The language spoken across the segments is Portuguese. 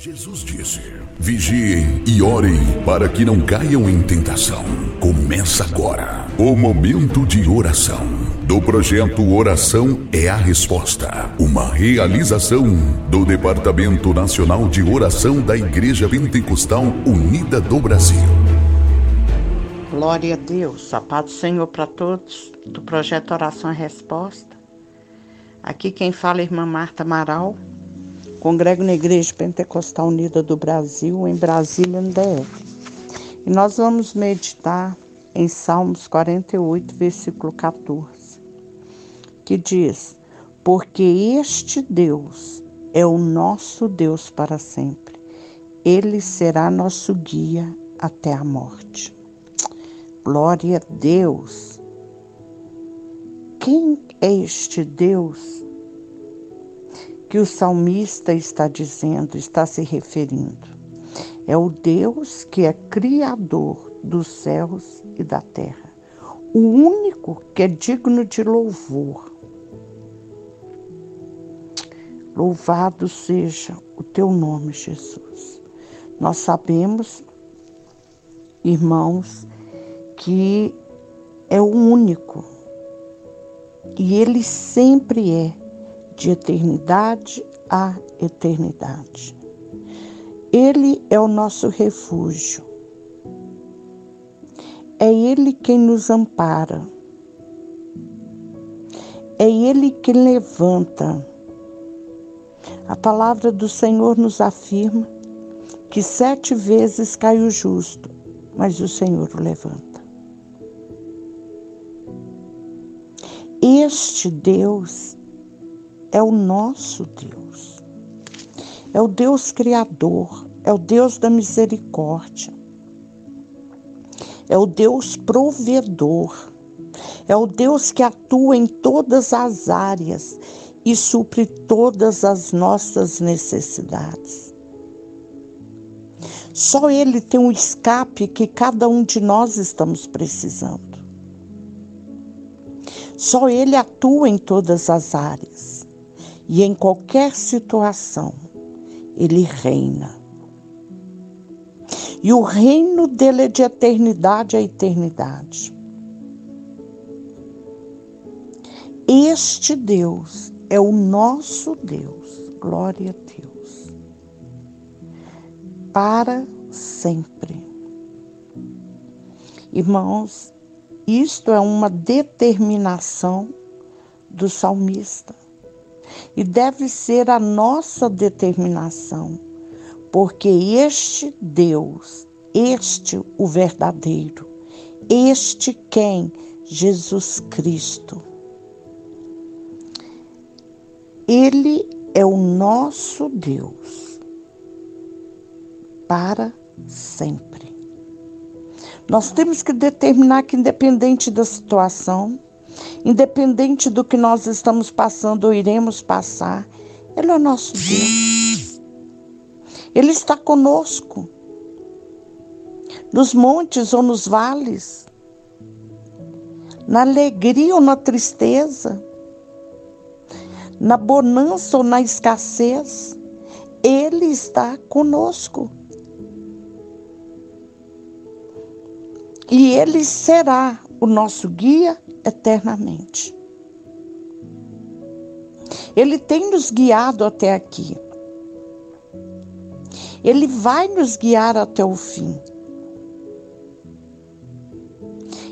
Jesus disse: Vigiem e orem para que não caiam em tentação. Começa agora o momento de oração do projeto Oração é a Resposta, uma realização do Departamento Nacional de Oração da Igreja Pentecostal Unida do Brasil. Glória a Deus, a paz do Senhor para todos do projeto Oração é a Resposta. Aqui quem fala é a irmã Marta Amaral Congrego na Igreja Pentecostal Unida do Brasil, em Brasília, no DF. E nós vamos meditar em Salmos 48, versículo 14, que diz: Porque este Deus é o nosso Deus para sempre, ele será nosso guia até a morte. Glória a Deus! Quem é este Deus que o salmista está dizendo, está se referindo. É o Deus que é criador dos céus e da terra, o único que é digno de louvor. Louvado seja o teu nome, Jesus. Nós sabemos, irmãos, que é o único e ele sempre é de eternidade a eternidade. Ele é o nosso refúgio. É Ele quem nos ampara. É Ele que levanta. A palavra do Senhor nos afirma que sete vezes cai o justo, mas o Senhor o levanta. Este Deus é o nosso Deus. É o Deus Criador, é o Deus da misericórdia, é o Deus provedor, é o Deus que atua em todas as áreas e supre todas as nossas necessidades. Só Ele tem o escape que cada um de nós estamos precisando. Só Ele atua em todas as áreas e em qualquer situação ele reina. E o reino dele é de eternidade a eternidade. Este Deus é o nosso Deus, glória a Deus, para sempre. Irmãos, isto é uma determinação do salmista e deve ser a nossa determinação, porque este Deus, este o verdadeiro, este quem? Jesus Cristo. Ele é o nosso Deus para sempre. Nós temos que determinar que, independente da situação, Independente do que nós estamos passando ou iremos passar, Ele é o nosso Deus. Ele está conosco, nos montes ou nos vales, na alegria ou na tristeza, na bonança ou na escassez, Ele está conosco. E Ele será o nosso guia eternamente. Ele tem nos guiado até aqui. Ele vai nos guiar até o fim.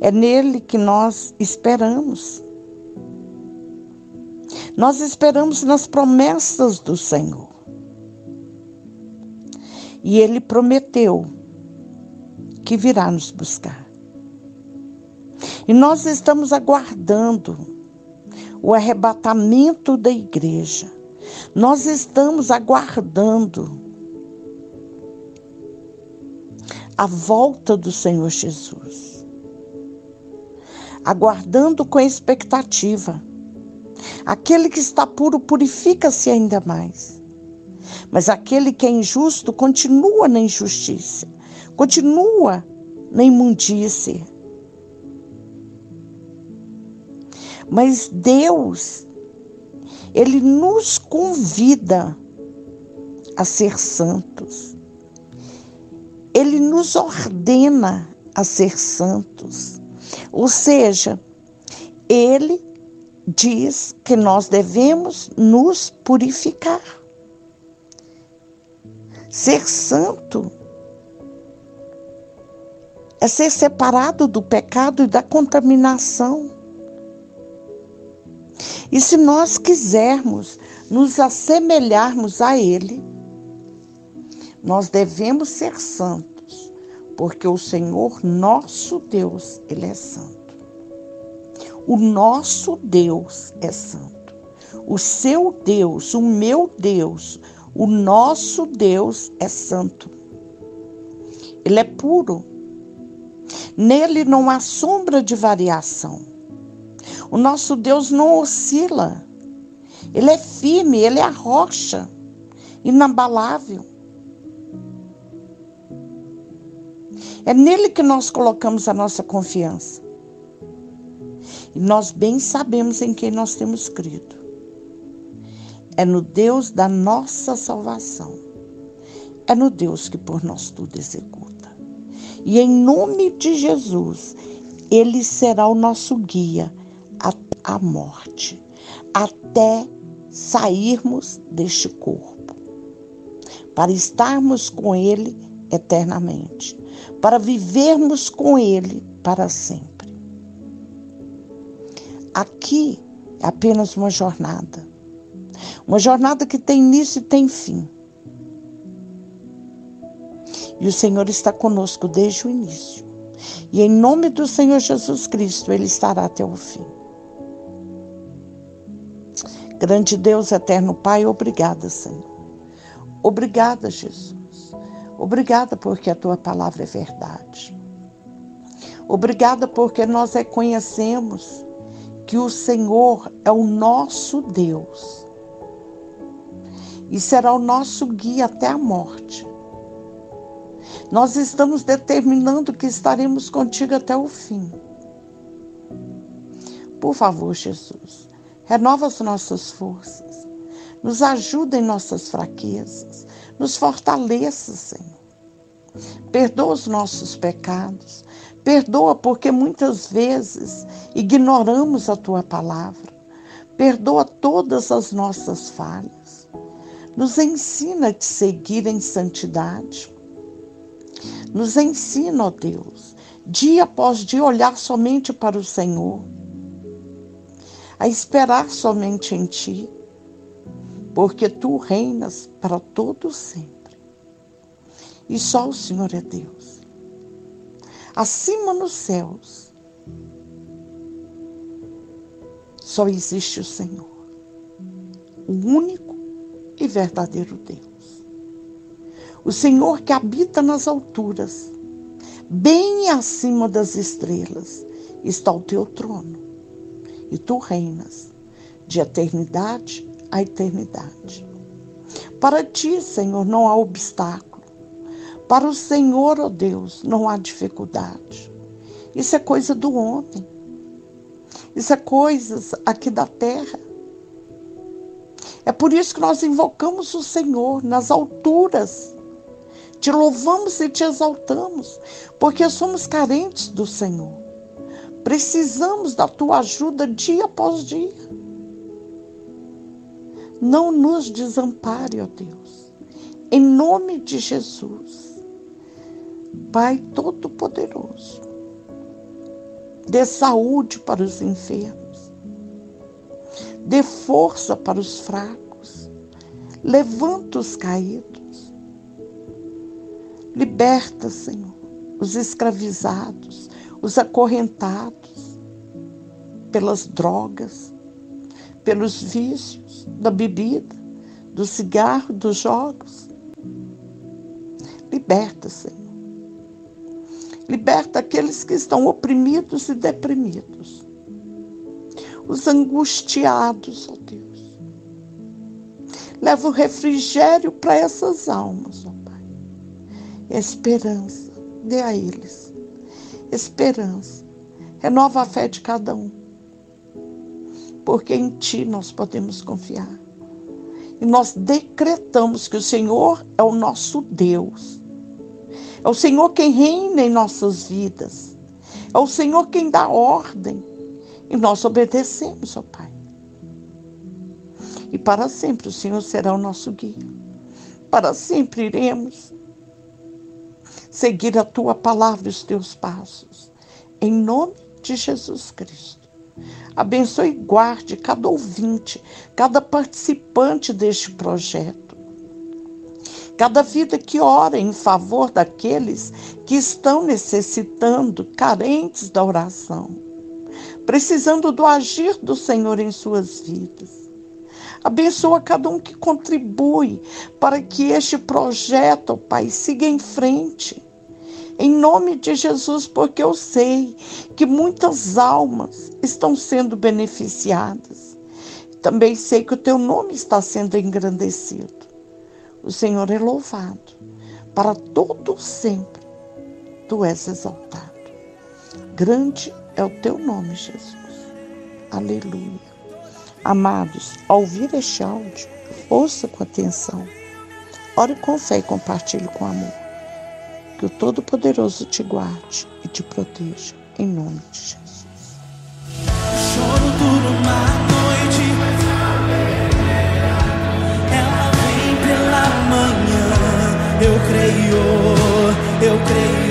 É nele que nós esperamos. Nós esperamos nas promessas do Senhor. E ele prometeu que virá nos buscar. E nós estamos aguardando o arrebatamento da igreja. Nós estamos aguardando a volta do Senhor Jesus. Aguardando com expectativa. Aquele que está puro purifica-se ainda mais. Mas aquele que é injusto continua na injustiça, continua na imundície. Mas Deus, Ele nos convida a ser santos. Ele nos ordena a ser santos. Ou seja, ele diz que nós devemos nos purificar. Ser santo é ser separado do pecado e da contaminação. E se nós quisermos nos assemelharmos a Ele, nós devemos ser santos, porque o Senhor nosso Deus, Ele é santo. O nosso Deus é santo. O seu Deus, o meu Deus, o nosso Deus é santo. Ele é puro. Nele não há sombra de variação. O nosso Deus não oscila. Ele é firme, ele é a rocha, inabalável. É nele que nós colocamos a nossa confiança. E nós bem sabemos em quem nós temos crido. É no Deus da nossa salvação. É no Deus que por nós tudo executa. E em nome de Jesus, Ele será o nosso guia à morte, até sairmos deste corpo, para estarmos com Ele eternamente, para vivermos com Ele para sempre. Aqui é apenas uma jornada, uma jornada que tem início e tem fim. E o Senhor está conosco desde o início. E em nome do Senhor Jesus Cristo, Ele estará até o fim. Grande Deus, eterno Pai, obrigada, Senhor. Obrigada, Jesus. Obrigada porque a tua palavra é verdade. Obrigada porque nós reconhecemos que o Senhor é o nosso Deus e será o nosso guia até a morte. Nós estamos determinando que estaremos contigo até o fim. Por favor, Jesus, renova as nossas forças, nos ajuda em nossas fraquezas, nos fortaleça, Senhor. Perdoa os nossos pecados, perdoa porque muitas vezes ignoramos a tua palavra, perdoa todas as nossas falhas, nos ensina a te seguir em santidade, nos ensina, ó Deus, dia após dia olhar somente para o Senhor a esperar somente em Ti, porque Tu reinas para todo sempre. E só o Senhor é Deus. Acima nos céus, só existe o Senhor, o único e verdadeiro Deus. O Senhor que habita nas alturas, bem acima das estrelas, está o teu trono e tu reinas de eternidade a eternidade. Para ti, Senhor, não há obstáculo. Para o Senhor, ó oh Deus, não há dificuldade. Isso é coisa do homem. Isso é coisas aqui da terra. É por isso que nós invocamos o Senhor nas alturas. Te louvamos e te exaltamos, porque somos carentes do Senhor. Precisamos da tua ajuda dia após dia. Não nos desampare, ó Deus. Em nome de Jesus. Pai Todo-Poderoso. Dê saúde para os enfermos. Dê força para os fracos. Levanta os caídos. Liberta, Senhor, os escravizados os acorrentados pelas drogas, pelos vícios da bebida, do cigarro, dos jogos. Liberta, Senhor. Liberta aqueles que estão oprimidos e deprimidos. Os angustiados, ó Deus. Leva o refrigério para essas almas, ó Pai. Esperança, dê a eles esperança. Renova a fé de cada um. Porque em Ti nós podemos confiar. E nós decretamos que o Senhor é o nosso Deus. É o Senhor quem reina em nossas vidas. É o Senhor quem dá ordem. E nós obedecemos, ó Pai. E para sempre o Senhor será o nosso guia. Para sempre iremos seguir a tua palavra e os teus passos. Em nome de Jesus Cristo. Abençoe e guarde cada ouvinte, cada participante deste projeto. Cada vida que ora em favor daqueles que estão necessitando, carentes da oração, precisando do agir do Senhor em suas vidas. Abençoa cada um que contribui para que este projeto, Pai, siga em frente. Em nome de Jesus, porque eu sei que muitas almas estão sendo beneficiadas. Também sei que o teu nome está sendo engrandecido. O Senhor é louvado. Para todo sempre, tu és exaltado. Grande é o teu nome, Jesus. Aleluia. Amados, ao ouvir este áudio, ouça com atenção. Ore com fé e compartilhe com amor. Que o Todo-Poderoso te guarde e te proteja. Em nome de Jesus. Choro uma noite. Ela vem pela manhã. Eu creio, eu creio.